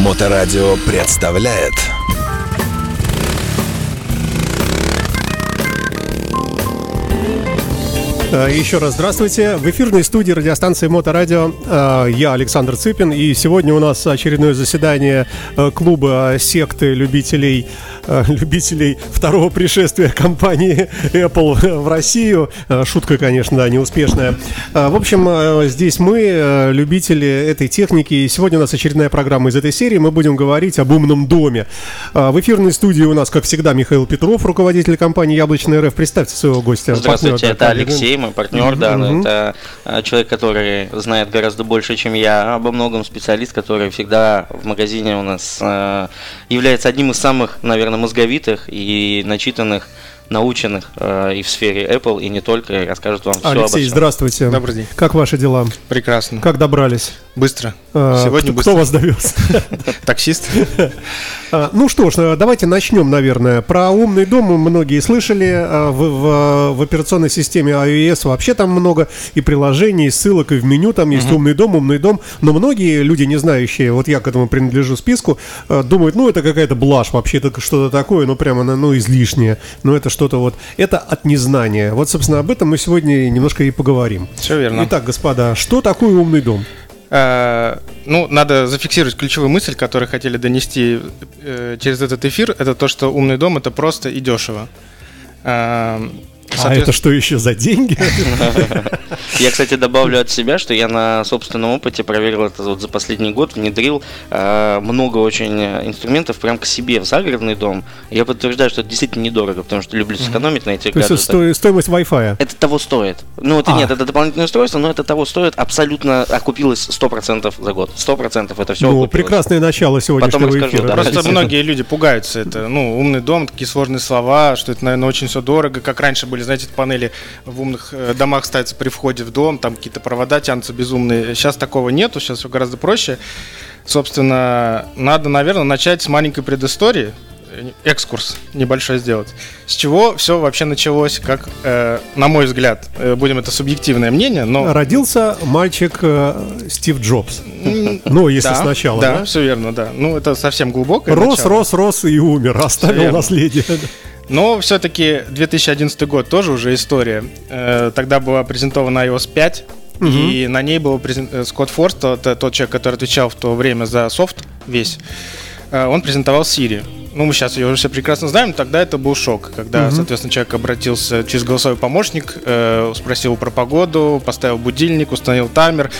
Моторадио представляет Еще раз здравствуйте. В эфирной студии радиостанции Моторадио э, я Александр Цыпин. И сегодня у нас очередное заседание э, клуба секты любителей, э, любителей второго пришествия компании Apple в Россию. Э, Шутка, конечно, да, неуспешная. Э, В общем, э, здесь мы, э, любители этой техники. И сегодня у нас очередная программа из этой серии. Мы будем говорить об умном доме. Э, В эфирной студии у нас, как всегда, Михаил Петров, руководитель компании Яблочный РФ. Представьте своего гостя. Здравствуйте, партнера, это. Алексей, мой партнер, да, Мгм. это э, человек, который знает гораздо больше, чем я, обо многом специалист, который всегда в магазине у нас э, является одним из самых, наверное, мозговитых и начитанных, наученных э, и в сфере Apple, и не только, и расскажет вам все обо Алексей, здравствуйте. Добрый день. Как ваши дела? Прекрасно. Как добрались? Быстро. А, Сегодня кто, быстро. кто вас довез? Таксист. А, Ну что ж, э, давайте начнем, наверное. Про умный дом многие слышали. В, в- в операционной системе iOS вообще там много и приложений, и ссылок, и в меню там есть умный дом, умный дом. Но многие люди, не знающие, вот я к этому принадлежу списку, э, думают, ну это какая-то блажь, вообще это что-то такое, ну прямо ну, излишнее. Ну это что-то вот, это от незнания. Вот, собственно, об этом мы сегодня немножко и поговорим. Все верно. Итак, господа, что такое умный дом? А, Ну, надо зафиксировать ключевую мысль, которую хотели донести э, через этот эфир. Это то, что умный дом это просто и дешево. А, А соответственно- это что еще за деньги? Я, кстати, добавлю от себя, что я на собственном опыте проверил это вот за последний год, внедрил э, много очень инструментов прям к себе в загородный дом. Я подтверждаю, что это действительно недорого, потому что люблю сэкономить на этих То есть гаджетах. сто- стоимость Wi-Fi. Это того стоит. Ну, это А. нет, это дополнительное устройство, но это того стоит. Абсолютно окупилось 100% за год. 100% это все Ну, окупилось. прекрасное начало сегодняшнего Потом расскажу, эфира. да. Просто многие люди пугаются. Это, ну, умный дом, такие сложные слова, что это, наверное, очень все дорого. Как раньше были, знаете, панели в умных э, домах ставятся при входе в дом, там какие-то провода тянутся безумные. Сейчас такого нету, сейчас все гораздо проще. Собственно, надо, наверное, начать с маленькой предыстории, э, экскурс небольшой сделать. С чего все вообще началось, как, э, на мой взгляд, э, будем это субъективное мнение, но... Родился мальчик э, Стив Джобс. Ну, если да, сначала. Да, да? все верно, да. Ну, это совсем глубокое Рос, начало. рос, рос и умер. Оставил наследие. Но все-таки 2011 год тоже уже история. Э, Тогда была презентована iOS 5, и на ней был презен- э, Скотт Форст, тот, тот человек, который отвечал в то время за софт весь, э, он презентовал Siri. Ну, мы сейчас ее уже все прекрасно знаем, тогда это был шок, когда, соответственно, человек обратился через голосовой помощник, спросил про погоду, поставил будильник, установил таймер,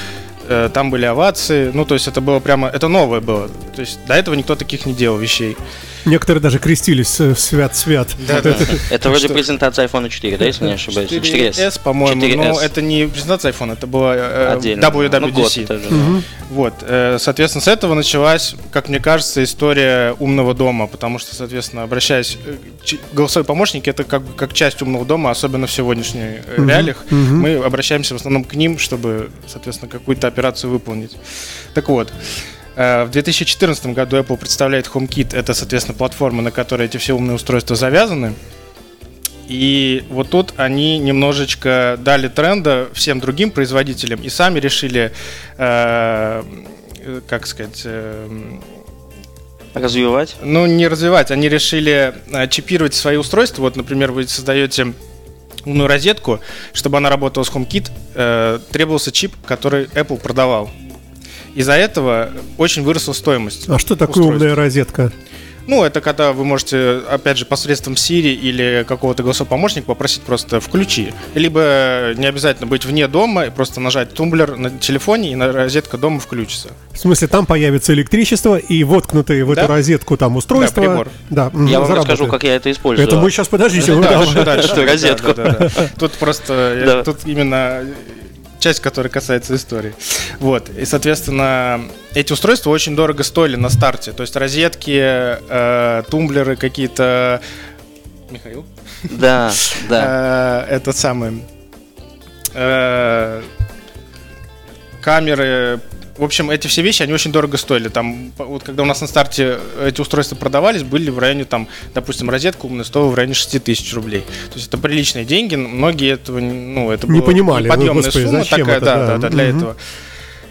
там были овации, ну, то есть это было прямо, это новое было, то есть до этого никто таких не делал вещей. Некоторые даже крестились э, свят-свят. Вот это. Это вроде презентация iPhone 4, да, если не ошибаюсь? 4S, по-моему, 4S. но это не презентация iPhone, это было э. Ну, год WWDC. да. Вот, э, соответственно, с этого началась, как мне кажется, история умного дома, потому что, соответственно, обращаясь, э, ч- голосовой помощник это как, бы как часть умного дома, особенно в сегодняшних э, реалиях, мы обращаемся в основном к ним, чтобы, соответственно, какую-то операцию выполнить. Так вот, э, в 2014 году Apple представляет HomeKit, это, соответственно, платформа, на которой эти все умные устройства завязаны. И вот тут они немножечко дали тренда всем другим производителям и сами решили, э, э, как сказать, э, Развивать. ну не развивать, они решили э, чипировать свои устройства. Вот, например, вы создаете умную розетку, чтобы она работала с HomeKit, э, требовался чип, который Apple продавал. Из-за этого очень выросла стоимость. А что такое устройств. умная розетка? Ну, это когда вы можете, опять же, посредством Siri или какого-то голосового помощника попросить просто включи. Либо не обязательно быть вне дома, и просто нажать тумблер на телефоне, и на розетка дома включится. В смысле, там появится электричество, и воткнутые в Да. эту розетку там устройства. прибор. Да, Я вам расскажу, как я это использую. Это мы сейчас, подождите, вы Дальше, розетку? Да, да, да. Тут просто, э, Да. тут именно часть, которая касается истории. Вот. И, соответственно, эти устройства очень дорого стоили на старте. То есть розетки, э, тумблеры какие-то... Михаил? Да, да. Э, этот самый э, камеры. В общем, эти все вещи, они очень дорого стоили. Там, вот когда у нас на старте эти устройства продавались, были в районе, там, допустим, розетка умная стоила в районе 6 тысяч рублей. То есть это приличные деньги. Многие этого, ну, это Не понимали. Ну, подъемная господи, сумма такая, это, да, да. да, да, для Мгм. этого.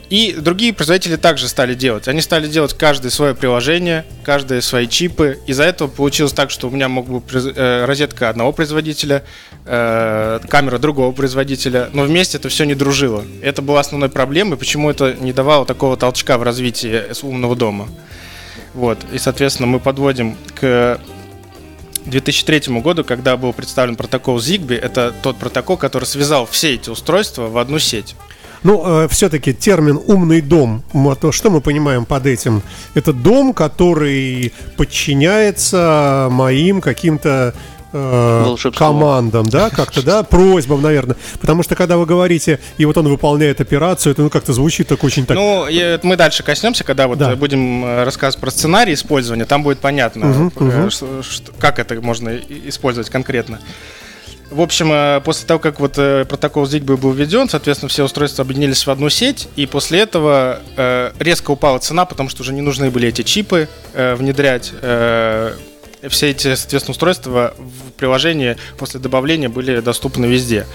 И другие производители также стали делать. Они стали делать каждое свое приложение, каждые свои чипы. Из-за этого получилось так, что у меня мог быть э, розетка одного производителя, э, камера другого производителя, но вместе это все не дружило. Это была основной проблемой, почему это не давало такого толчка в развитии умного дома. Вот. И, соответственно, мы подводим к 2003 году, когда был представлен протокол Zigbee, это тот протокол, который связал все эти устройства в одну сеть. Ну, э, все-таки термин «умный дом», то что мы понимаем под этим? Это дом, который подчиняется моим каким-то э, командам, да, как-то, да, просьбам, наверное. Потому что когда вы говорите, и вот он выполняет операцию, это ну как-то звучит так очень так. Ну, и мы дальше коснемся, когда вот да. будем э, рассказывать про сценарий использования, там будет понятно, угу, угу. Что, что, как это можно использовать конкретно. В общем, э, после того, как вот э, протокол Zigbee был введен, соответственно, все устройства объединились в одну сеть, и после этого э, резко упала цена, потому что уже не нужны были эти чипы внедрять. Все эти, соответственно, устройства в приложении после добавления были доступны везде.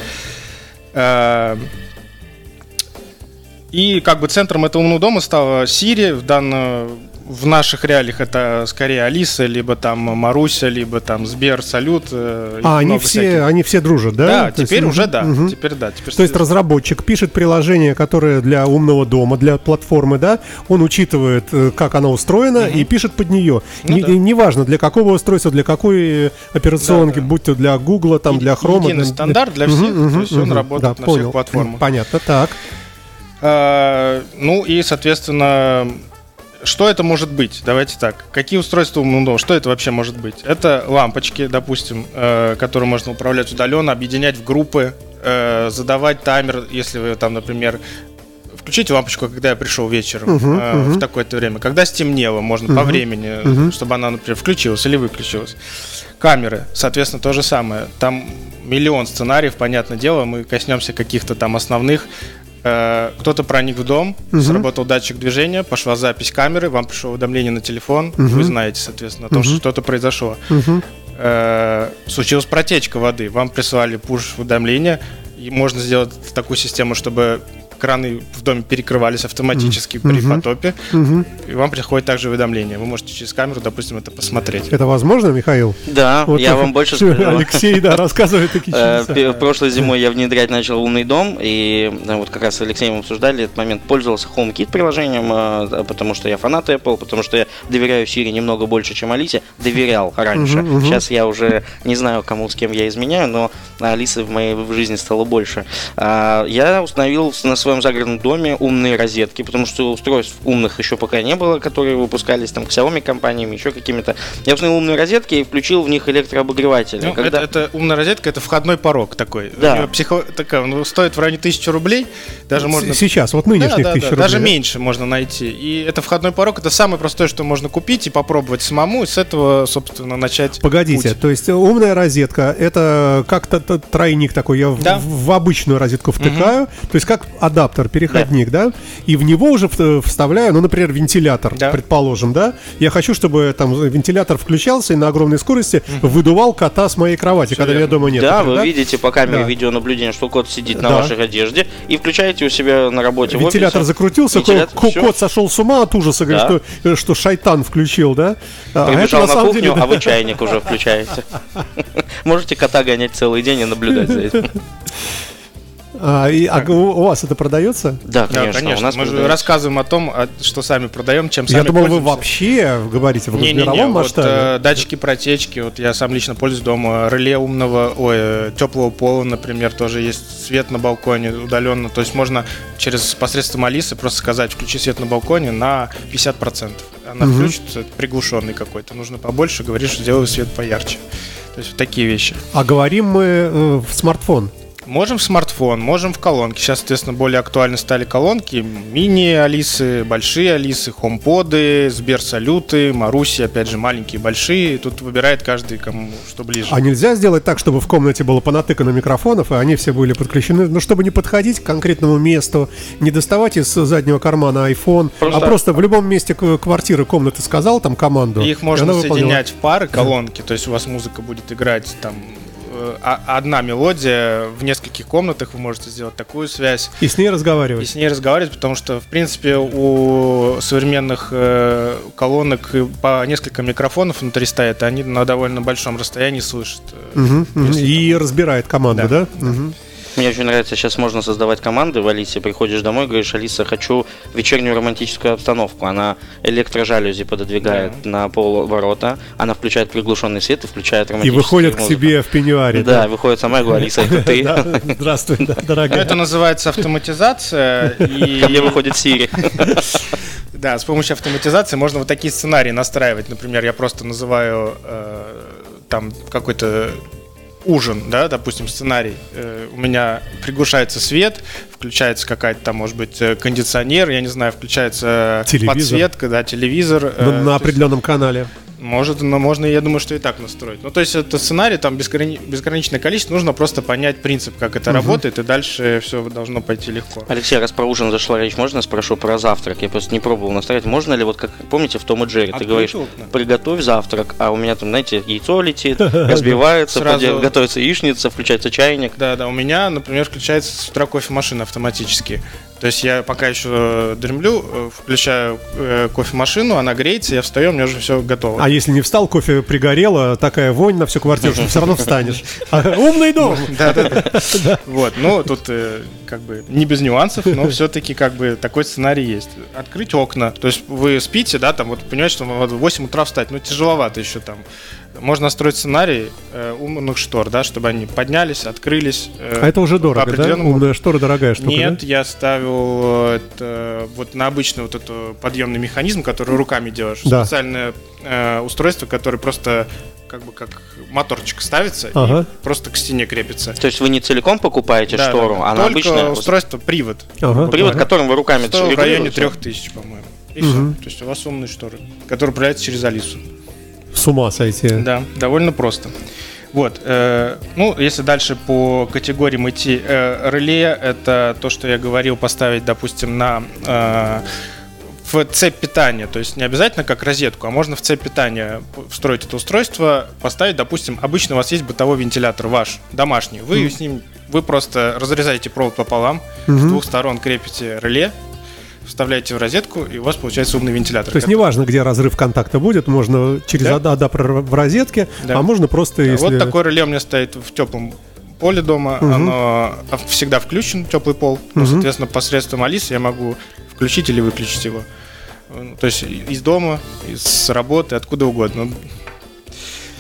И как бы центром этого умного дома стала Siri в данном в наших реалиях это скорее Алиса, либо там Маруся, либо там Сбер, Салют. Э, а они все, всяких. они все дружат, да? Да, То теперь есть, уже да. Угу. Теперь да. Теперь То есть разработчик пишет приложение, которое для умного дома, для платформы, да, он учитывает, э, как она устроена, угу. и пишет под нее. Ну, не, да. Неважно, для какого устройства, для какой операционки, да, да. будь то для Гугла, там, для Хрома. Единый стандарт для всех, угу, то есть угу, он работает да, на понял. всех платформах. Понятно, так. А, ну и, соответственно, что это может быть? Давайте так. Какие устройства умного? Что это вообще может быть? Это лампочки, допустим, э, которые можно управлять удаленно, объединять в группы, э, задавать таймер, если вы там, например, включите лампочку, когда я пришел вечером uh-huh, э, uh-huh. в такое-то время. Когда стемнело, можно uh-huh, по времени, uh-huh. чтобы она, например, включилась или выключилась. Камеры, соответственно, то же самое. Там миллион сценариев, понятное дело, мы коснемся каких-то там основных. Э, кто-то проник в дом, угу. сработал датчик движения, пошла запись камеры, вам пришло уведомление на телефон, угу. вы знаете, соответственно, о том, угу. что что-то произошло. Угу. случилась протечка воды, вам прислали пуш-уведомление, и можно сделать такую систему, чтобы краны в доме перекрывались автоматически mm-hmm. при потопе, mm-hmm. и вам приходит также уведомление. Вы можете через камеру, допустим, это посмотреть. Это возможно, Михаил? Да, вот я вам больше скажу. Алексей, да, рассказывает такие э, чудеса. Прошлой зимой я внедрять начал умный дом, и вот как раз с Алексеем обсуждали этот момент. Пользовался HomeKit приложением, э, потому что я фанат Apple, потому что я доверяю Siri немного больше, чем Алисе. Доверял раньше. Сейчас я уже не знаю, кому с кем я изменяю, но Алисы в моей жизни стало больше. А, я установил на своем загородном доме умные розетки, потому что устройств умных еще пока не было, которые выпускались там Xiaomi компаниями, еще какими-то. Я установил умные розетки и включил в них электрообогреватели. Ну, Когда... это, это умная розетка, это входной порог такой. Да. Психо... Такая, ну, стоит в районе тысячи рублей. Даже можно... Сейчас, вот нынешних да, да, тысяч да, рублей. Даже меньше можно найти. И это входной порог, это самое простое, что можно купить и попробовать самому, и с этого, собственно, начать Погодите, путь. то есть умная розетка, это как-то тройник такой, я да. в, в обычную розетку втыкаю, угу. то есть как адаптер, переходник, да. да, и в него уже вставляю, ну, например, вентилятор, да. предположим, да, я хочу, чтобы там вентилятор включался и на огромной скорости угу. выдувал кота с моей кровати, Все когда верно. меня дома нет. Да, например, вы да? видите по камере да. видеонаблюдения, что кот сидит на да. вашей одежде, и включаете у себя на работе Вентилятор в закрутился, Вентилятор, кот, кот сошел с ума от ужаса, да. говорит, что, э, что шайтан включил, да. А Прибежал а это, на, на кухню, деле, а вы чайник уже включаете. Можете кота гонять целый день и наблюдать за этим. А, и, а у, вас это продается? Да, конечно. Да, конечно. У нас Мы же рассказываем о том, что сами продаем, чем сами Я думал, вы вообще говорите в не, мировом не, не, масштабе. Вот, э, датчики протечки, вот я сам лично пользуюсь дома. Реле умного, ой, э, теплого пола, например, тоже есть свет на балконе удаленно. То есть можно через посредством Алисы просто сказать, включи свет на балконе на 50%. Она угу. включится приглушенный какой-то. Нужно побольше, говоришь, сделай свет поярче. То есть вот такие вещи. А говорим мы э, в смартфон. Можем в смартфон, можем в колонки. Сейчас, соответственно, более актуальны стали колонки. Мини-алисы, большие алисы, хомподы, Сбер-салюты, Маруси, опять же, маленькие, большие. Тут выбирает каждый, кому что ближе. А нельзя сделать так, чтобы в комнате было понатыкано микрофонов, и они все были подключены, ну, чтобы не подходить к конкретному месту, не доставать из заднего кармана iPhone, просто... а просто в любом месте квартиры, комнаты сказал там команду. их можно соединять в пары колонки, то есть у вас музыка будет играть там а- одна мелодия в нескольких комнатах, вы можете сделать такую связь. И с ней И разговаривать. с ней разговаривать, потому что, в принципе, у современных э, колонок и по несколько микрофонов внутри стоят, и они на довольно большом расстоянии слышат. мгм. если И разбирает команду, да? Да, Мгм. Мне очень нравится, сейчас можно создавать команды в Алисе. Приходишь домой, говоришь, Алиса, хочу вечернюю романтическую обстановку. Она электрожалюзи пододвигает на полворота, она включает приглушенный свет и включает И романтическую выходит к музыку. себе в пеньюаре. Да, выходит сама, я говорю, Алиса, это ты? Да, Здравствуй, да, дорогая. Это называется автоматизация. Ко мне И выходит Сири. да, с помощью автоматизации можно вот такие сценарии настраивать. Например, я просто называю э, там какой-то ужин, да, допустим, сценарий. Э, у меня приглушается свет, включается какая-то там, может быть, э, кондиционер, я не знаю, включается Телевизор. подсветка, да, телевизор. э, На- На есть- определенном канале. Может, но можно, я думаю, что и так настроить. Ну, то есть это сценарий, там безграни- безграничное количество, нужно просто понять принцип, как это работает, и дальше все должно пойти легко. Алексей, раз про ужин зашла речь, можно я спрошу про завтрак? Я просто не пробовал настраивать. Можно ли, вот как помните в Том и Джерри, ты Открыть говоришь, окна. приготовь завтрак, а у меня там, знаете, яйцо летит, разбивается, Сразу- готовится яичница, включается чайник. Да, да, у меня, например, включается с утра кофемашина автоматически. То есть я пока еще дремлю, э, включаю э, кофемашину, она греется, я встаю, у меня уже все готово. А если не встал, кофе пригорело, такая вонь на всю квартиру, что все равно встанешь. А, Умный дом! Да, да, да. Вот, ну тут э, как бы не без нюансов, но все-таки как бы такой сценарий есть. Открыть окна, то есть вы спите, да, там вот понимаете, что в 8 утра встать, ну тяжеловато еще там. Можно настроить сценарий э, умных штор, да, чтобы они поднялись, открылись. э, А это уже дорого, да? определенному- Умная штора дорогая штука, Нет, да? я ставил э, это, вот на обычный вот этот подъемный механизм, который руками делаешь. Да. Специальное э, устройство, которое просто как бы как моторчик ставится Ага. и просто к стене крепится. То есть вы не целиком покупаете Да, штору, да, да. а на Только обычное устройство привод. Ага. привод, Ага. которым вы руками Стоил в районе регулируете. 3000, по-моему. И Мгм. все. То есть у вас умные шторы, которые управляются через Алису. С ума сойти. Да, довольно просто. Вот, э, ну, если дальше по категориям идти, э, реле это то, что я говорил, поставить, допустим, на э, в цепь питания, то есть не обязательно как розетку, а можно в цепь питания встроить это устройство, поставить, допустим, обычно у вас есть бытовой вентилятор ваш, домашний, вы с ним, вы просто разрезаете провод пополам, с Мгм. двух сторон крепите реле, вставляете в розетку, и у вас получается умный вентилятор. То есть неважно, где разрыв контакта будет, можно через Да. ада- адаптер в розетке, Да. а можно просто, Да, если... Вот такое реле у меня стоит в теплом поле дома. Мгм. Оно всегда включен, теплый пол. Ну, Мгм. соответственно, посредством Алисы я могу включить или выключить его. Ну, То есть из дома, из работы, откуда угодно.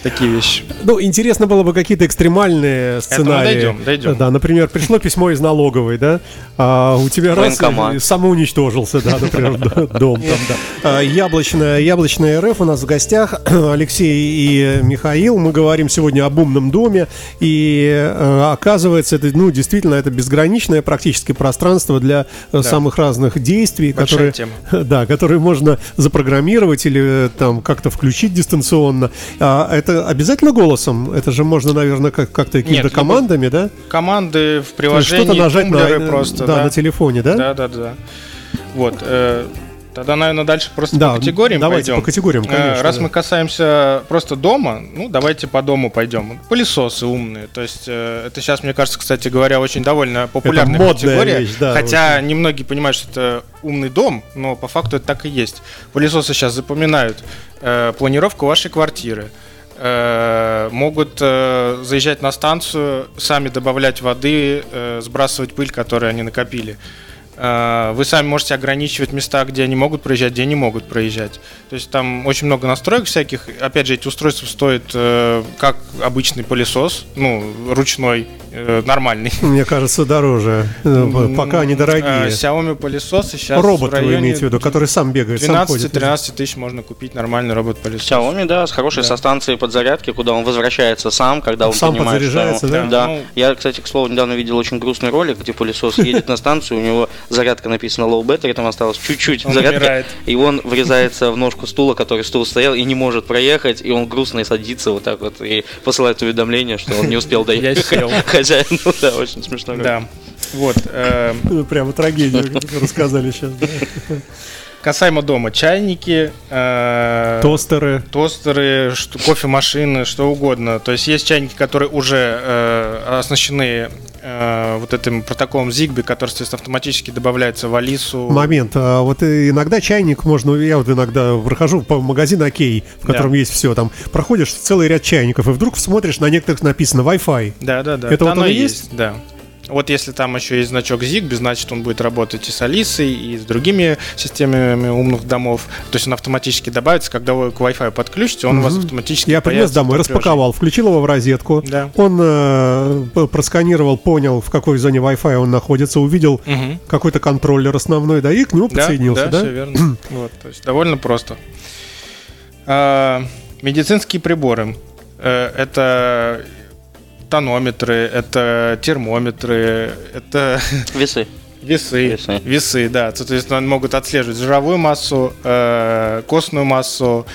Такие вещи. Ну, интересно было бы какие-то экстремальные сценарии. дойдем, дойдем. Да, например, пришло письмо из налоговой, да, а у тебя раз и самоуничтожился, да, например, дом там, да. А, Яблочная, яблочная РФ у нас в гостях Алексей и Михаил. Мы говорим сегодня об умном доме, и э, оказывается, это, ну, действительно, это безграничное практически пространство для э, самых разных действий, Большая которые, тема. да, которые можно запрограммировать или э, там как-то включить дистанционно. А это обязательно голосом? Это же можно, наверное, как- как-то какими-то Нет, командами, да? Команды в приложении, Что-то нажать на, э, просто. да, на телефоне, да? Да, да, да. Вот. э, Тогда, наверное, дальше просто Да, по категориям давайте пойдем. по категориям, Э, конечно, Раз да. мы касаемся просто дома, ну, давайте по дому пойдем. Пылесосы умные. То есть, э, это сейчас, мне кажется, кстати говоря, очень довольно популярная модная категория. вещь, да, хотя немногие понимают, что это умный дом, но по факту это так и есть. Пылесосы сейчас запоминают э, планировку вашей квартиры. Э, могут э, заезжать на станцию, сами добавлять воды, э, сбрасывать пыль, которую они накопили. Вы сами можете ограничивать места, где они могут проезжать, где не могут проезжать. То есть там очень много настроек всяких. Опять же, эти устройства стоят как обычный пылесос, ну, ручной, э, нормальный. Мне кажется, дороже. Э, Пока они Э, дорогие. Xiaomi пылесосы сейчас Робот вы имеете в виду, который сам бегает, сам ходит. 12-13 тысяч можно купить нормальный робот-пылесос. Xiaomi, да, с хорошей Да. со станции подзарядки, куда он возвращается сам, когда он Сам понимает, подзаряжается, что... да? Ну, Я, кстати, к слову, недавно видел очень грустный ролик, где пылесос едет на станцию, у него зарядка написана low battery, там осталось чуть-чуть зарядки, и он врезается в ножку стула, который стул стоял, и не может проехать, и он грустно и садится вот так вот, и посылает уведомление, что он не успел Я доехать. сел. Хозяин, ну да, очень смешно. Да. Вот. э, Ну, Прямо трагедию рассказали сейчас. Касаемо дома, чайники, э, Тостеры. тостеры, что, кофемашины, что угодно. То есть есть чайники, которые уже э, оснащены э, вот этим протоколом Zigbee, который, соответственно, автоматически добавляется в Алису. Момент. А вот иногда чайник можно, я вот иногда прохожу по магазину Окей, в котором Да. есть все, там проходишь целый ряд чайников, и вдруг смотришь, на некоторых написано Wi-Fi. Да, да, да. Это вот оно он и и есть? Да. Вот если там еще есть значок Zigbee, значит он будет работать и с Алисой, и с другими системами умных домов. То есть он автоматически добавится, когда вы к Wi-Fi подключите, он у вас автоматически Я принес домой, распаковал, включил его в розетку. Да. Он э, просканировал, понял, в какой зоне Wi-Fi он находится, увидел Мгм. какой-то контроллер основной, да, и к нему Да, подсоединился, да? все верно. вот, то есть довольно просто. А, медицинские приборы. Э, это тонометры, это термометры, это Весы. весы. Весы. Весы, да. Соответственно, они могут отслеживать жировую массу, э, костную массу,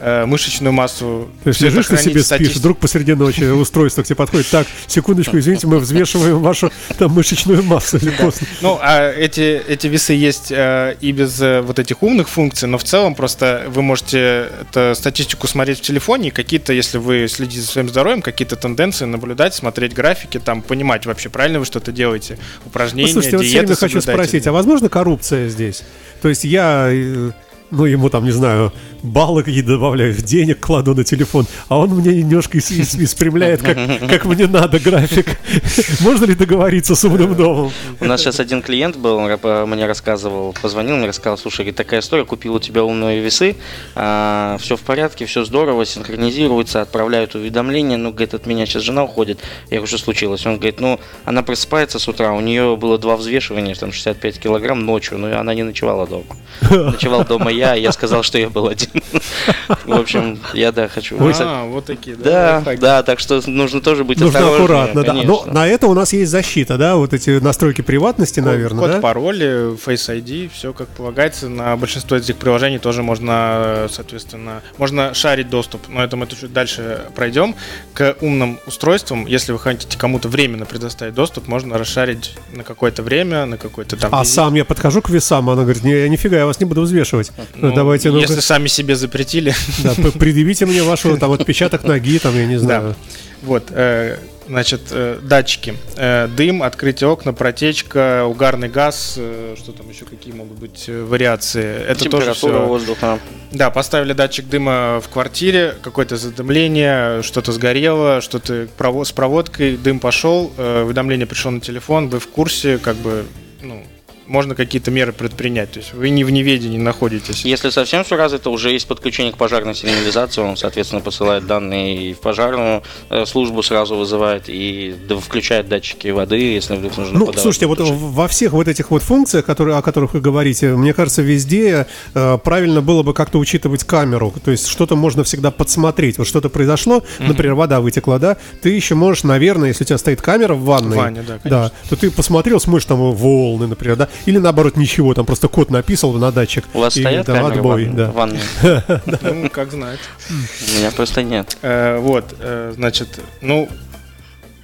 мышечную массу. То есть лежишь хранить себе, в спишь, вдруг посреди ночи устройство к тебе подходит. Так, секундочку, извините, мы взвешиваем вашу там мышечную массу или костную. Ну, а эти, эти весы есть э, и без э, вот этих умных функций, но в целом просто вы можете это статистику смотреть в телефоне, и какие-то, если вы следите за своим здоровьем, какие-то тенденции наблюдать, смотреть графики, там, понимать вообще, правильно вы что-то делаете, упражнения, Ну, слушайте, вот диеты время хочу спросить, а возможно коррупция здесь? То есть я, э, ну, ему там, не знаю, баллы какие-то добавляю, денег кладу на телефон, а он мне немножко ис- ис- испрямляет, как, как мне надо график. Можно ли договориться с умным домом? У нас сейчас один клиент был, он рап- мне рассказывал, позвонил, мне рассказал, слушай, говорит, такая история, купил у тебя умные весы, все в порядке, все здорово, синхронизируется, отправляют уведомления, ну, говорит, от меня сейчас жена уходит. Я говорю, что случилось? Он говорит, ну, она просыпается с утра, у нее было два взвешивания, там 65 килограмм ночью, но она не ночевала дома. Ночевал дома я, и я сказал, что я был один. В общем, я, да, хочу... А, вот такие, Да, лайфхаки. да, так что нужно тоже быть Нужно аккуратно, да. Но на это у нас есть защита, да, вот эти настройки приватности, наверное, Код да? пароли, Face ID, все как полагается. На большинство этих приложений тоже можно, соответственно, можно шарить доступ. Но это мы чуть дальше пройдем. К умным устройствам, если вы хотите кому-то временно предоставить доступ, можно расшарить на какое-то время, на какой-то там... А сам я подхожу к весам, она говорит, не, нифига, я вас не буду взвешивать. Ну, Ну, давайте, ну если сами себе запретили. да, предъявите мне вашу там отпечаток ноги, там, я не знаю. Вот, э, значит, э, датчики. Э, дым, открытие окна, протечка, угарный газ, э, что там еще, какие могут быть э, вариации. Это тоже все воздуха. Да, поставили датчик дыма в квартире, какое-то задымление, что-то сгорело, что-то прово- с проводкой, дым пошел, э, уведомление пришло на телефон, вы в курсе, как бы, ну, можно какие-то меры предпринять. То есть вы не в неведении находитесь. Если совсем все развито, уже есть подключение к пожарной сигнализации, он, соответственно, посылает данные и в пожарную э, службу сразу вызывает и включает датчики воды, если вдруг нужно Ну, слушайте, вот во всех вот этих вот функциях, которые, о которых вы говорите, мне кажется, везде э, правильно было бы как-то учитывать камеру. То есть что-то можно всегда подсмотреть. Вот что-то произошло, например, вода вытекла, да, ты еще можешь, наверное, если у тебя стоит камера в ванной, В ванне, да, конечно. да, то ты посмотрел, смотришь там волны, например, да, или наоборот ничего, там просто код написал на датчик. У вас и, стоят да, отбой, в да. в ванной? Ну, как знать. У меня просто нет. Э, Вот, э, значит, ну,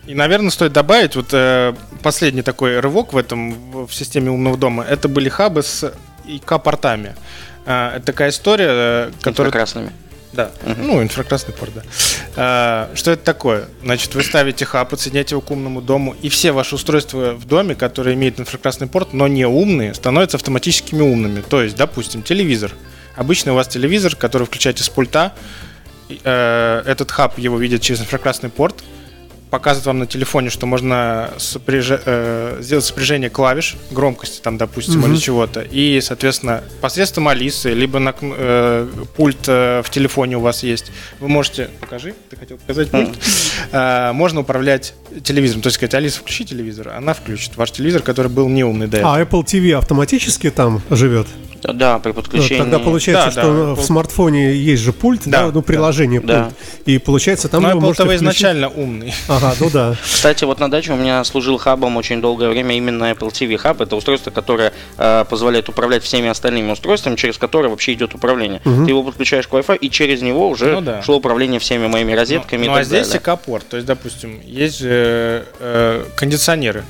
и, наверное, стоит добавить, вот э, последний такой рывок в этом, в системе умного дома, это были хабы с ИК-портами. Э, Это такая история, э, которая... Красными. Да, ну, инфракрасный порт, да. А, что это такое? Значит, вы ставите хаб, подсоединяете его к умному дому, и все ваши устройства в доме, которые имеют инфракрасный порт, но не умные, становятся автоматическими умными. То есть, допустим, телевизор. Обычно у вас телевизор, который включаете с пульта, э, этот хаб его видит через инфракрасный порт, показывает вам на телефоне, что можно сопряжа- э, сделать сопряжение клавиш, громкости там, допустим, или чего-то. И, соответственно, посредством Алисы, либо на э, пульт э, в телефоне у вас есть, вы можете... Покажи, ты хотел показать пульт? Э, можно управлять телевизором. То есть сказать, Алиса, включи телевизор, она включит ваш телевизор, который был неумный до этого. А Apple TV автоматически там живет? Да, при подключении. Тогда получается, Да, что да. в смартфоне есть же пульт, да, Да, ну приложение да. пульт. И получается, там Но Apple TV изначально умный. Ага, ну да. Кстати, вот на даче у меня служил хабом очень долгое время именно Apple TV хаб. Это устройство, которое э, позволяет управлять всеми остальными устройствами, через которое вообще идет управление. Ты его подключаешь к Wi-Fi, и через него уже Ну да. шло управление всеми моими розетками Ну, и ну, так а здесь далее. ИК-порт. То есть, допустим, есть же э, кондиционеры.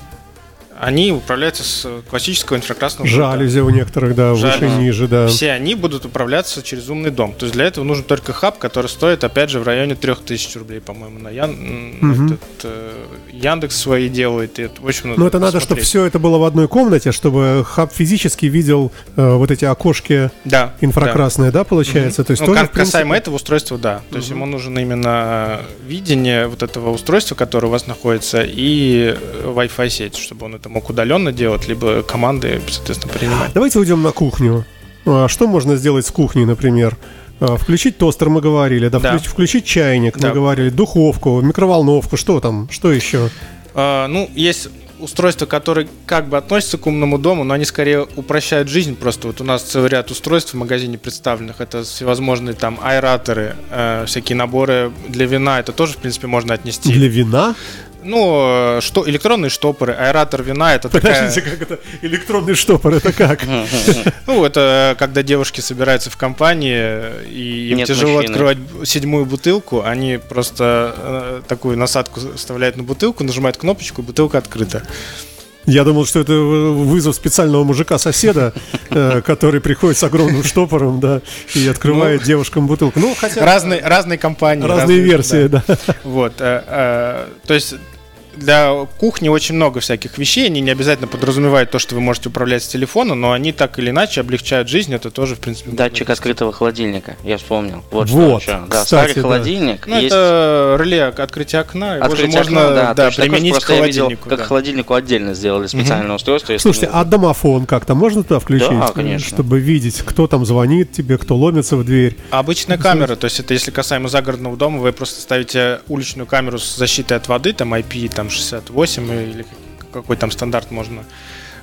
Они управляются с классического инфракрасного. Жалюзи у некоторых, да, выше, Жалюзи. ниже, да. Все они будут управляться через умный дом. То есть для этого нужен только хаб, который стоит, опять же, в районе 3000 рублей, по-моему, на Ян... Мгм. этот, э, Яндекс свои делает. И это очень Но это надо, чтобы все это было в одной комнате, чтобы хаб физически видел э, вот эти окошки да, инфракрасные, да, получается? Мгм. То есть ну, тоже, в принципе- касаемо этого устройства, да. То есть ему нужно именно видение вот этого устройства, которое у вас находится, и э, Wi-Fi сеть, чтобы он это мог удаленно делать, либо команды, соответственно, принимать. Давайте уйдем на кухню. А Что можно сделать с кухней, например? А, Включить тостер мы говорили, да, Да. включ- включить чайник мы Да. говорили, духовку, микроволновку, что там, что еще? А, ну, есть устройства, которые как бы относятся к умному дому, но они скорее упрощают жизнь. Просто вот у нас целый ряд устройств в магазине представленных. Это всевозможные там аэраторы, э, всякие наборы для вина. Это тоже, в принцпе, можно отнести. Для вина? Ну, э, что, электронные штопоры, аэратор вина, это такая... Подождите, как это? Электронный штопор, это как? Ну, это когда девушки собираются в компании, э, и им Нет тяжело мужчины. открывать седьмую бутылку, они просто э, такую насадку вставляют на бутылку, нажимают кнопочку, и бутылка открыта. Я думал, что это вызов специального мужика-соседа, э, который приходит с огромным штопором, да, и открывает девушкам бутылку. Ну, хотя Разные, разные компании. разные версии, да. Вот. э, э, то есть для кухни очень много всяких вещей. Они не обязательно подразумевают то, что вы можете управлять с телефона, но они так или иначе облегчают жизнь. Это тоже, в принципе, Датчик открытого холодильника, я вспомнил. Вот, Вот, что еще. Да, кстати, старый да. холодильник. Ну, есть это реле открытия окна. Его же открытие можно окна, да, да, применить к видел, холодильнику. как да. к холодильнику отдельно сделали специальное устройство. если Слушайте, не- а домофон как-то можно туда включить? Да, конечно. Чтобы видеть, кто там звонит тебе, кто ломится в дверь. Обычная камера, то есть это если касаемо загородного дома, вы просто ставите уличную камеру с защитой от воды, там IP там 68 или какой там стандарт можно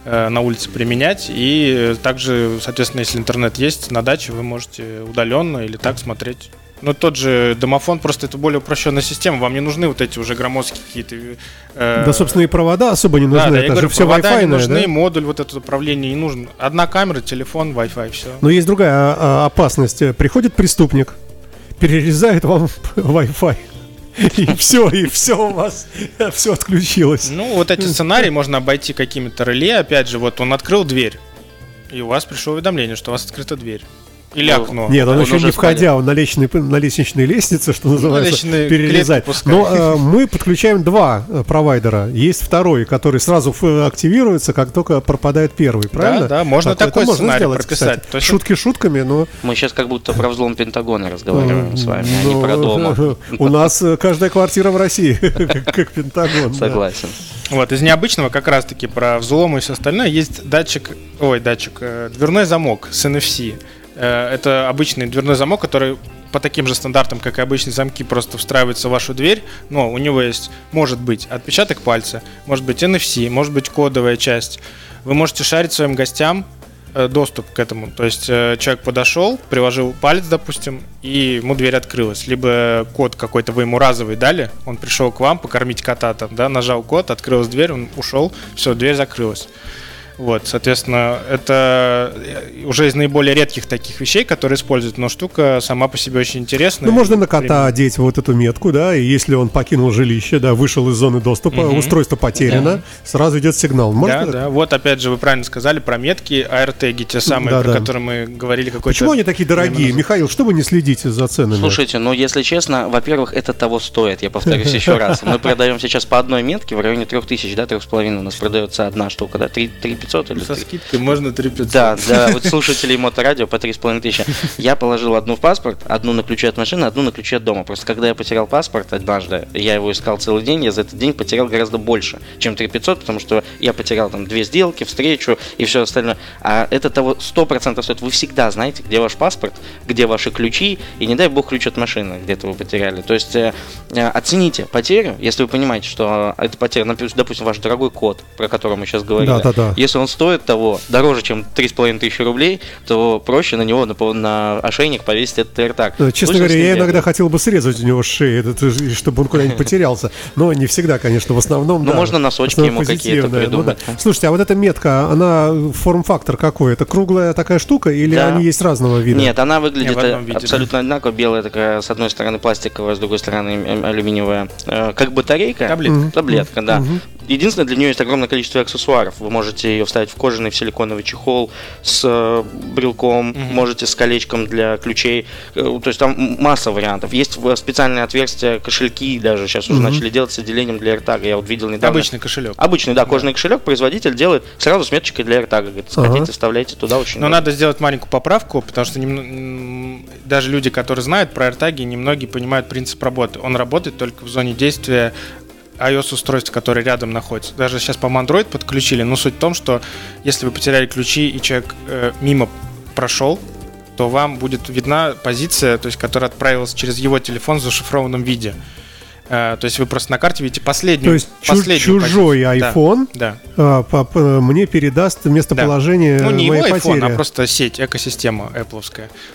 э, на улице применять. И э, также, соответственно, если интернет есть на даче, вы можете удаленно или так смотреть. Но тот же домофон, просто это более упрощенная система. Вам не нужны вот эти уже громоздкие какие-то... э, Да, собственно, и провода особо не да, нужны. да, я это говорю, же все провода не нужны, да? модуль вот этот управления не нужен. Одна камера, телефон, Wi-Fi, все. Но есть другая а, а, опасность. Приходит преступник, перерезает вам Wi-Fi. И все, и все у вас, все отключилось. Ну, вот эти сценарии можно обойти какими-то реле. Опять же, вот он открыл дверь, и у вас пришло уведомление, что у вас открыта дверь. Или Ну, окно. Нет, он, Он еще не входя, он на лестничной, на лестничной лестнице, что называется, лестничные перерезает. клетки пускай. Но э, мы подключаем два э, провайдера. Есть второй, который сразу активируется, как только пропадает первый, правильно? да, можно Так, такой можно сценарий сделать, прописать. кстати. Есть Шутки шутками, но... Мы сейчас как будто про взлом Пентагона разговариваем с вами, а ну, не про дома. У нас э, каждая квартира в России, как Пентагон. да. Согласен. Вот, из необычного как раз-таки про взлом и все остальное есть датчик, ой, датчик, э, дверной замок с NFC. Э, это обычный дверной замок, который по таким же стандартам, как и обычные замки, просто встраивается в вашу дверь, но у него есть, может быть, отпечаток пальца, может быть NFC, может быть кодовая часть. Вы можете шарить своим гостям э, доступ к этому. То есть э, человек подошел, приложил палец, допустим, и ему дверь открылась. Либо код какой-то вы ему разовый дали, он пришел к вам покормить кота там, да, нажал код, открылась дверь, он ушел, все, дверь закрылась. Вот, соответственно, это э, уже из наиболее редких таких вещей, которые используют, но штука сама по себе очень интересная. Ну, можно на кота Примерно. одеть вот эту метку, да, и если он покинул жилище, да, вышел из зоны доступа, Мгм. устройство потеряно, сразу идет сигнал. Можно Да, так? да. Вот опять же вы правильно сказали про метки, AirTag, те самые, Да, про да. которые мы говорили какой-то. Почему они такие дорогие? Михаил, что вы не следите за ценами? Слушайте, ну если честно, во-первых, это того стоит, я повторюсь еще раз. Мы продаем сейчас по одной метке в районе 3000, да, 3,5 у нас продается одна штука, да, 3 500 или Со 3 скидкой можно 3500. Да, да, вот слушателей моторадио по 3,5 тысячи. Я положил одну в паспорт, одну на ключи от машины, одну на ключи от дома. Просто когда я потерял паспорт однажды, я его искал целый день, я за этот день потерял гораздо больше, чем 3500, потому что я потерял там две сделки, встречу и все остальное. А это того 100% стоит. Вы всегда знаете, где ваш паспорт, где ваши ключи, и не дай бог ключ от машины где-то вы потеряли. То есть э, э, оцените потерю, если вы понимаете, что это потеря, допустим, ваш дорогой код, про который мы сейчас говорили. Да, да, да. Если он стоит того дороже, чем 3,5 тысячи рублей, то проще на него на, на ошейник повесить этот AirTag. Э, Честно говоря, я иногда хотел бы срезать у него с шеи, этот, э, чтобы он куда-нибудь потерялся. Но не всегда, конечно, в основном. Ну, да, можно носочки ему какие-то позитивное. Ну да. придумать. Слушайте, а вот эта метка, она форм-фактор какой? Это круглая такая штука или Да. они есть разного вида? Нет, она выглядит э, виде, абсолютно одинаково. Белая такая, с одной стороны пластиковая, с другой стороны э, алюминиевая. Как батарейка. Таблетка. Таблетка, да. единственное, для нее есть огромное количество аксессуаров. Вы можете ее вставить в кожаный, в силиконовый чехол с э, брелком, Мгм. можете с колечком для ключей. Э, То есть там масса вариантов. Есть в- специальные отверстия, кошельки даже сейчас уже начали делать с отделением для AirTag. Я вот видел недавно. Обычный кошелек. Обычный, да, кожаный кошелек производитель делает сразу с меточкой для AirTag. Говорит, Ага. хотите, вставляйте туда очень Но удобно. надо сделать маленькую поправку, потому что немно- м, даже люди, которые знают про AirTag, немногие понимают принцип работы. Он работает только в зоне действия iOS-устройств, которые рядом находятся. Даже сейчас, по-моему, Android подключили, но суть в том, что если вы потеряли ключи и человек э, мимо прошел, то вам будет видна позиция, то есть, которая отправилась через его телефон в зашифрованном виде. Э, то есть вы просто на карте видите последнюю, То есть последнюю чужой позицию. Да, iPhone Да. а, по- по- мне передаст местоположение Ну, не его моей iPhone, потери. а просто сеть, экосистема Apple.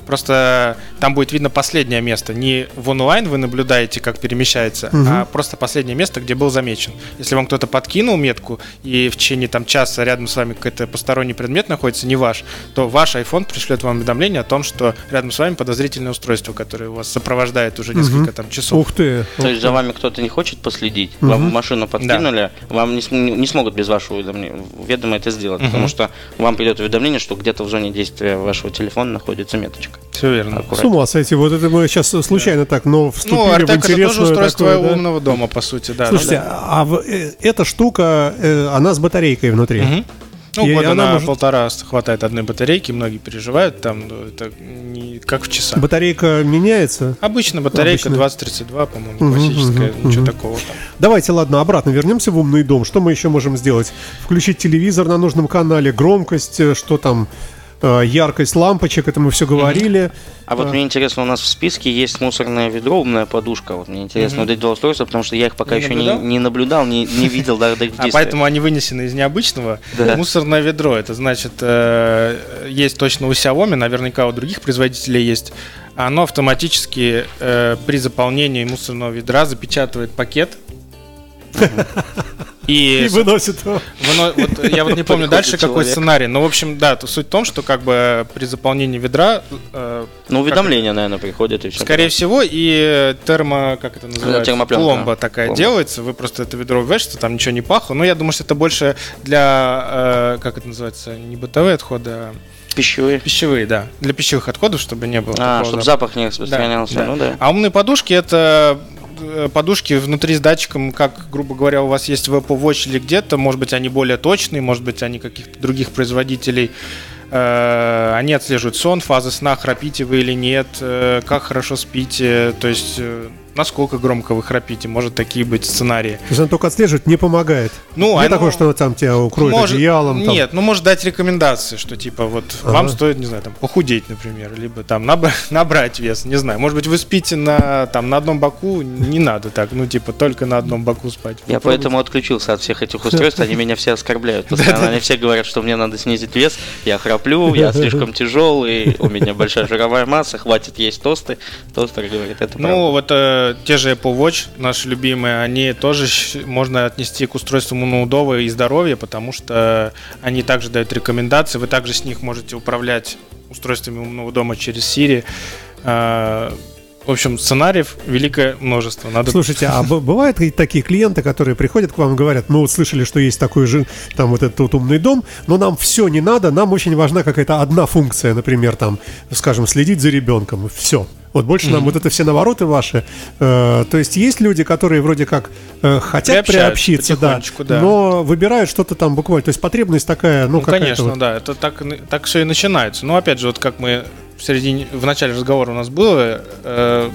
Просто там будет видно последнее место. Не в онлайн вы наблюдаете, как перемещается, Мгм. а просто последнее место, где был замечен. Если вам кто-то подкинул метку, и в течение там, часа рядом с вами какой-то посторонний предмет находится, не ваш, то ваш iPhone пришлет вам уведомление о том, что рядом с вами подозрительное устройство, которое вас сопровождает уже несколько там часов. Ух ты. То есть за вами кто-то не хочет последить, Мгм. вам машину подкинули, вам не, не смогут без вашего уведомления, ведома это сделать, Мгм. потому что вам придет уведомление, что где-то в зоне действия вашего телефона находится меточка. Все верно. С Аккуратно. ума сойти, вот это мы сейчас случайно так, но вступили Ну, в AirTag это тоже интересную устройство такую, да? умного дома, по сути, да. Слушайте, Ну, да. а в- э, эта штука, э, она с батарейкой внутри. Мгм. Ну, И года она на может- полтора хватает одной батарейки, многие переживают, там ну, это не как в часах. Батарейка меняется. Обычно батарейка Обычно. 2032, по-моему, Мгм, классическая, мгм, ничего мгм. такого там. Давайте, ладно, обратно вернемся в умный дом. Что мы еще можем сделать? Включить телевизор на нужном канале, громкость, э, что там, яркость лампочек, это мы все говорили. А вот А. мне интересно, у нас в списке есть мусорное ведро, умная подушка. Вот мне интересно вот эти два устройства, потому что я их пока еще не, не наблюдал, не, не видел даже до их А поэтому они вынесены из необычного. Мусорное ведро, это значит, э, есть точно у Xiaomi, наверняка у других производителей есть. Оно автоматически э, при заполнении мусорного ведра запечатывает пакет. И И, выносит его. Воно- вот я вот не помню Приходит дальше какой человек. сценарий, но в общем, да, то суть в том, что как бы при заполнении ведра, э, Ну, уведомления, наверное, приходят и все. скорее всего, и термо, как это называется, термопленка. пломба такая Пломба. делается, вы просто это ведро ввешиваете, там ничего не пахло, но я думаю, что это больше для, э, как это называется, не бытовые отходы, а Пищевые. пищевые, да, для пищевых отходов, чтобы не было А, чтобы запаха. запах не распространялся. Да, Ну да. А умные подушки это подушки внутри с датчиком, как, грубо говоря, у вас есть в Apple Watch или где-то, может быть, они более точные, может быть, они каких-то других производителей. Э, Они отслеживают сон, фазы сна, храпите вы или нет, э, как хорошо спите, то есть э, насколько громко вы храпите, может такие быть сценарии. То есть он только отслеживает, не помогает. Ну, Не оно- такое, что там тебя укроет может- одеялом. там. Нет, ну может дать рекомендации, что типа вот Ага. вам стоит, не знаю, там похудеть, например, либо там наб- набрать вес, не знаю. Может быть, вы спите на там на одном боку, не надо так, ну типа только на одном боку спать. Я поэтому отключился от всех этих устройств, они меня все оскорбляют. Постоянно они все говорят, что мне надо снизить вес, я храплю, я слишком тяжелый, у меня большая жировая масса, хватит есть тосты. Тостер говорит, это Ну, правда. вот те же Apple Watch, наши любимые, они тоже можно отнести к устройству умного и здоровья, потому что они также дают рекомендации. Вы также с них можете управлять устройствами умного дома через Siri. В общем, сценариев великое множество. Надо Слушайте, а бывают и такие клиенты, которые приходят к вам и говорят, мы вот слышали, что есть такой же, там вот этот вот умный дом, но нам все не надо, нам очень важна какая-то одна функция, например, там, скажем, следить за ребенком, все. Вот больше нам вот это все навороты ваши. Э, то есть есть люди, которые вроде как э, хотят приобщиться, да, да. но выбирают что-то там буквально. То есть потребность такая, ну, Ну, конечно, вот. да, это так, так все и начинается. Но опять же, вот как мы в середине, в начале разговора у нас было, э,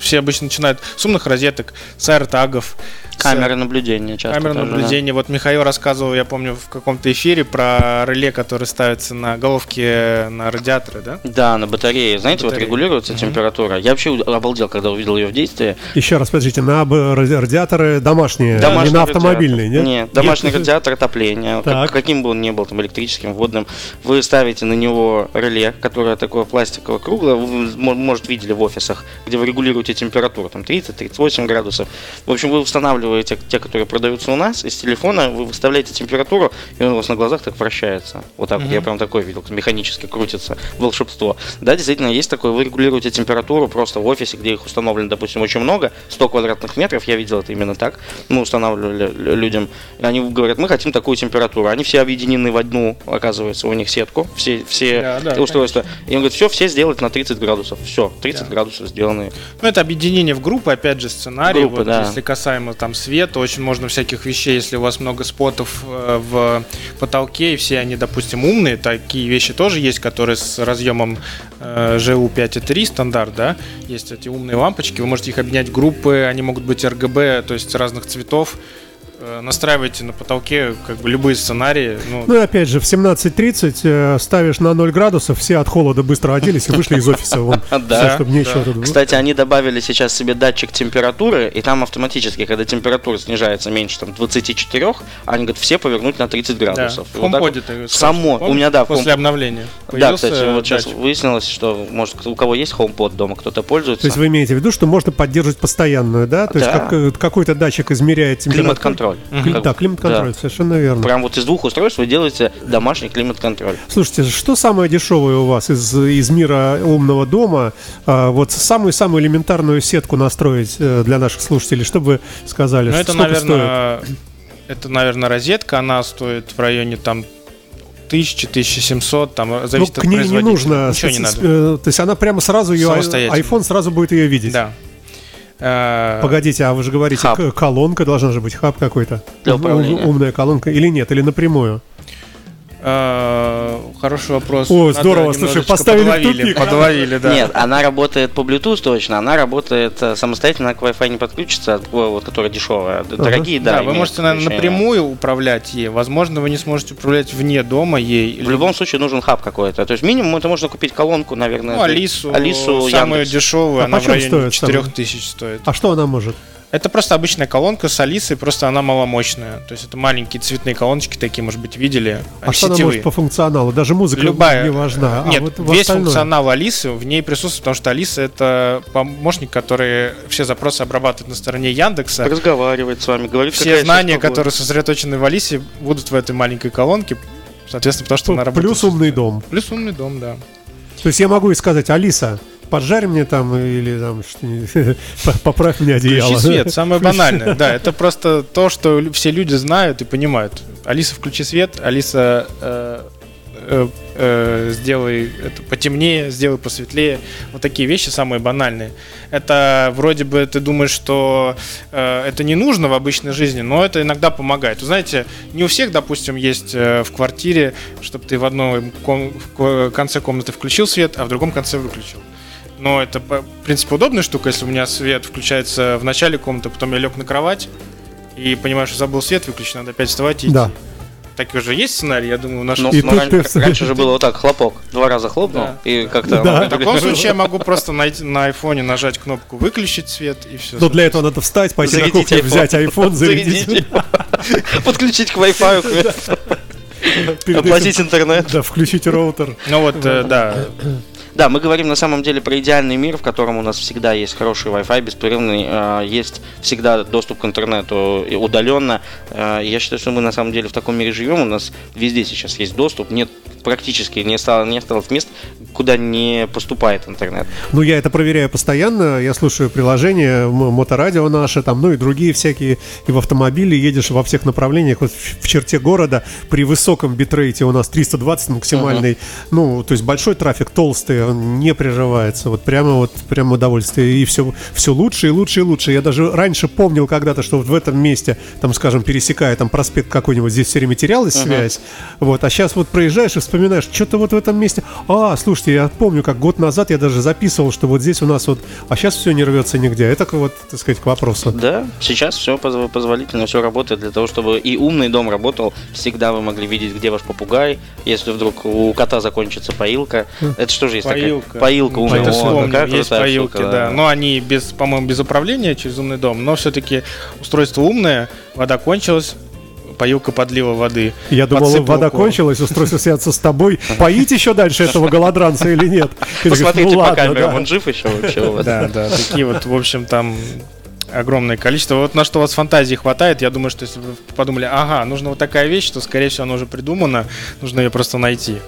все обычно начинают с умных розеток, с аэртагов, с- Камеры наблюдения часто Камеры тоже, да. наблюдения. Вот Михаил рассказывал, я помню, в каком-то эфире про реле, которые ставятся на головке на радиаторы, да? Да, на батарее. Знаете, вот батарее. регулируется Мгм. температура. Я вообще обалдел, когда увидел ее в действии. Еще раз, подождите, на радиаторы домашние, Домашний не на автомобильные, радиатор. нет? Нет, домашний Нет? радиатор отопления, Так. как- каким бы он ни был, там, электрическим, водным, вы ставите на него реле, которое такое пластиковое, круглое, вы, мо- может, видели в офисах, где вы регулируете температуру, там 30-38 градусов. В общем, вы устанавливаете те, которые продаются у нас, из телефона вы выставляете температуру, и он у вас на глазах так вращается. Вот так вот. Я прям такой видел, механически крутится. Волшебство. Да, действительно, есть такое. Вы регулируете температуру просто в офисе, где их установлено, допустим, очень много, 100 квадратных метров, я видел это именно так. Мы устанавливали лю- людям. И они говорят, мы хотим такую температуру. Они все объединены в одну, оказывается, у них сетку, все, все Да, да, устройства. И он говорит, все, все сделать на 30 градусов. Все, 30 Да. градусов сделаны. Ну, это объединение в группы, опять же, сценарий. Группы, вот, да. Если касаемо там света, очень можно всяких вещей, если у вас много спотов э, в потолке, и все они, допустим, умные, такие вещи тоже есть, которые с разъемом э, GU 5.3 стандарт, да, есть эти умные лампочки, вы можете их объединять в группы, они могут быть RGB, то есть разных цветов, настраивайте на потолке как бы любые сценарии, ну, Ну и опять же, в 17.30 э, ставишь на 0 градусов, все от холода быстро оделись и вышли из офиса вон. Да, да. тут... Кстати, они добавили сейчас себе датчик температуры, и там автоматически, когда температура снижается меньше там, 24, они говорят, все повернуть на 30 да, градусов. в И вот Само, у меня, да, после обновления. Да, кстати, вот сейчас выяснилось, что, может, у кого есть HomePod дома, кто-то пользуется. То есть вы имеете в виду, что можно поддерживать постоянную, да? То есть Да. как, э, какой-то датчик измеряет температуру. Климат-контроль. Кли- Как- Да, климат-контроль, совершенно верно. Прям вот из двух устройств вы делаете домашний климат-контроль. Слушайте, что самое дешевое у вас из, из мира умного дома? А, вот самую-самую элементарную сетку настроить э, для наших слушателей, чтобы вы сказали, Ну, что это, сколько стоит? наверное, это, наверное, розетка, она стоит в районе там 1000-1700, там Ну, зависит к от ней не нужно. Ничего не надо. э, То есть она прямо сразу ее, Самостоятельно. iPhone сразу будет ее видеть. Да. Э, Погодите, а вы же говорите, Хаб. колонка должна же быть, хаб какой-то. Для Ум- управления. Умная колонка или нет, или напрямую. Э, Хороший вопрос. О, Надо здорово, слушай, поставили подловили, тупик. Подловили, да. Нет, она работает по Bluetooth точно, она работает э, самостоятельно, к Wi-Fi не подключится, такое вот, которая дешевая. Дорогие, да. Да, вы можете, наверное, напрямую управлять ей. Возможно, вы не сможете управлять вне дома ей. В любом случае нужен хаб какой-то. То есть минимум это можно купить колонку, наверное. Ну, Алису, Алису самую Яндекс. дешевую, А она в районе стоит 4000 стоит. А что она может? Это просто обычная колонка с Алисой, просто она маломощная. То есть это маленькие цветные колоночки такие, может быть, видели. А что она сетевые. может по функционалу? Даже музыка Любая. не важна. а Нет, вот в весь остальное? функционал Алисы в ней присутствует, потому что Алиса это помощник, который все запросы обрабатывает на стороне Яндекса. Разговаривает с вами, говорит, Все какая знания, которые сосредоточены в Алисе, будут в этой маленькой колонке. Соответственно, потому что она работает. Плюс умный дом. Плюс умный дом, да. То есть я могу и сказать, Алиса, поджарь мне там или там поправь мне одеяло. Включи свет, самое банальное. Да, это просто то, что все люди знают и понимают. Алиса, включи свет, Алиса, э, э, э, сделай это потемнее, сделай посветлее. Вот такие вещи самые банальные. Это вроде бы ты думаешь, что это не нужно в обычной жизни, но это иногда помогает. Вы знаете, не у всех, допустим, есть в квартире, чтобы ты в одном ком- в ко- конце комнаты включил свет, а в другом конце выключил. Но это, в принципе, удобная штука, если у меня свет включается в начале комнаты, потом я лег на кровать и понимаю, что забыл свет выключить, надо опять вставать и идти. Да. Так уже есть сценарий, я думаю, наш. Ну, И тут ран- ты- раньше же было вот так, хлопок, два раза хлопнул, Да. и как-то... Да. В таком случае я могу просто найти на айфоне нажать кнопку выключить свет и все. Но для этого надо встать, пойти на Зарядить кухню, iPhone. взять iPhone, зарядить. Подключить к Wi-Fi, оплатить интернет. Да, включить роутер. Ну вот, э, да. Да, мы говорим на самом деле про идеальный мир, в котором у нас всегда есть хороший Wi-Fi, беспрерывный, э, есть всегда доступ к интернету удаленно. Э, я считаю, что мы на самом деле в таком мире живем, у нас везде сейчас есть доступ, нет практически не стало, не осталось мест, куда не поступает интернет. Ну, я это проверяю постоянно. Я слушаю приложения, м- моторадио наше, там, ну и другие всякие. И в автомобиле едешь во всех направлениях. Вот в, черте города при высоком битрейте у нас 320 максимальный. Ну, то есть большой трафик, толстый, он не прерывается. Вот прямо вот, прямо удовольствие. И все, все лучше и лучше и лучше. Я даже раньше помнил когда-то, что вот в этом месте, там, скажем, пересекая там проспект какой-нибудь, здесь все время терялась связь. Вот, а сейчас вот проезжаешь и вспоминаешь, что-то вот в этом месте. А, слушайте, я помню, как год назад я даже записывал, что вот здесь у нас вот, а сейчас все не рвется нигде. Это вот, так сказать, к вопросу. Да, сейчас все позволительно, все работает для того, чтобы и умный дом работал. Всегда вы могли видеть, где ваш попугай, если вдруг у кота закончится поилка. Это что же есть Поилка. Поилка умная. Это О, вспомнил, какая есть поилки, штука, да. Но они без, по-моему, без управления через умный дом. Но все-таки устройство умное, вода кончилась, поилка подлила воды. Я думал, вода корм. кончилась, устройство связаться с тобой. Поить еще дальше этого голодранца или нет? Посмотрите ну по камерам, да. он жив еще вообще у вас? Да, да, такие вот, в общем, там огромное количество. Вот на что у вас фантазии хватает, я думаю, что если вы подумали, ага, нужна вот такая вещь, то, скорее всего, она уже придумана, нужно ее просто найти.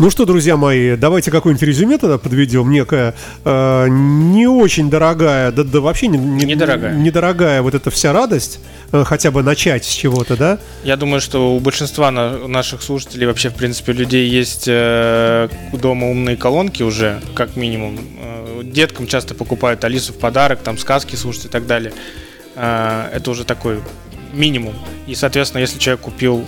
Ну что, друзья мои, давайте какое-нибудь резюме тогда подведем. Некая э, не очень дорогая, да, да вообще не, не, Недорогая. недорогая вот эта вся радость, э, хотя бы начать с чего-то, да? Я думаю, что у большинства на- наших слушателей, вообще, в принципе, людей есть э, дома умные колонки уже, как минимум. Э, деткам часто покупают Алису в подарок, там сказки слушать и так далее. Э, это уже такой минимум. И, соответственно, если человек купил,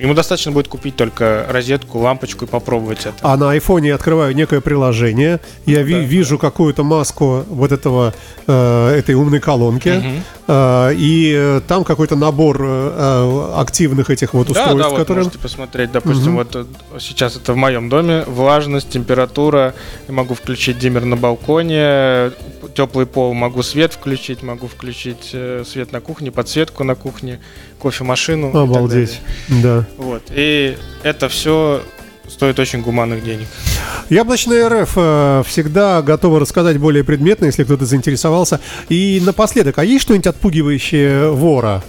ему достаточно будет купить только розетку, лампочку и попробовать это. А на айфоне я открываю некое приложение, я ви- Да. вижу какую-то маску вот этого э, этой умной колонки, Мгм. э, и э, там какой-то набор э, э, активных этих вот Да, устройств, да, вот которые... можете посмотреть, допустим, Мгм. вот э, сейчас это в моем доме, влажность, температура, я могу включить диммер на балконе, теплый пол, могу свет включить, могу включить свет на кухне, подсветку на кухне, кофемашину. Обалдеть, да. Вот, и это все стоит очень гуманных денег. Яблочная РФ э, всегда готова рассказать более предметно, если кто-то заинтересовался. И напоследок, а есть что-нибудь отпугивающее вора?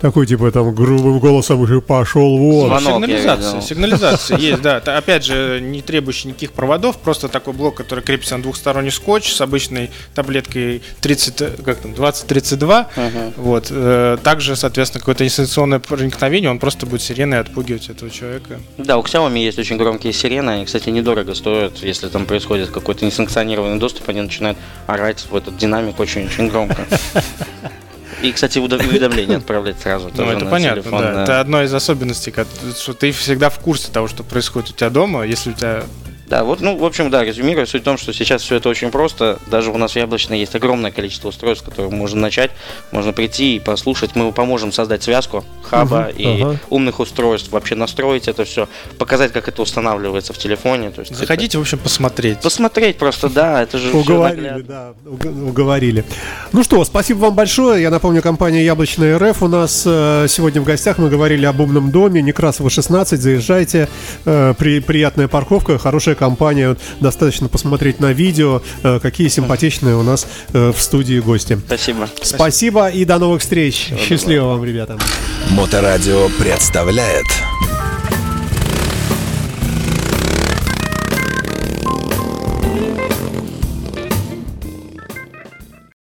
Такой типа там грубым голосом уже пошел вор. Звонок сигнализация, сигнализация есть, да. Опять же, не требующий никаких проводов, просто такой блок, который крепится на двухсторонний скотч с обычной таблеткой 30, э, как там, 2032. Мгм. Вот. э, Также, соответственно, какое-то инстанционное проникновение, он просто будет сиреной отпугивать этого человека. Да, у Xiaomi есть очень громкие сирены, они, кстати, недорого стоят, если там происходит какой-то несанкционированный доступ, они начинают орать в этот динамик очень-очень громко. И, кстати, уведомления отправлять сразу. Ну, это понятно, телефон, да. да. Это одно из особенностей, что ты всегда в курсе того, что происходит у тебя дома, если у тебя Да, вот, ну, в общем, да, резюмируя, суть в том, что сейчас все это очень просто. Даже у нас в Яблочной есть огромное количество устройств, которые можно начать. Можно прийти и послушать. Мы поможем создать связку хаба Мгм, и ага. умных устройств, вообще настроить это все, показать, как это устанавливается в телефоне. То есть это- заходите, в общем, посмотреть. Посмотреть просто, да, это же Уговорили, да, уг- уговорили. Ну что, спасибо вам большое. Я напомню, компания Яблочная РФ у нас э, сегодня в гостях. Мы говорили об умном доме. Некрасова 16. Заезжайте. Э, при, приятная парковка, хорошая компания. Достаточно посмотреть на видео, э, какие симпатичные у нас э, в студии гости. Спасибо. Спасибо и до новых встреч. Счастливо вам, ребята. Моторадио представляет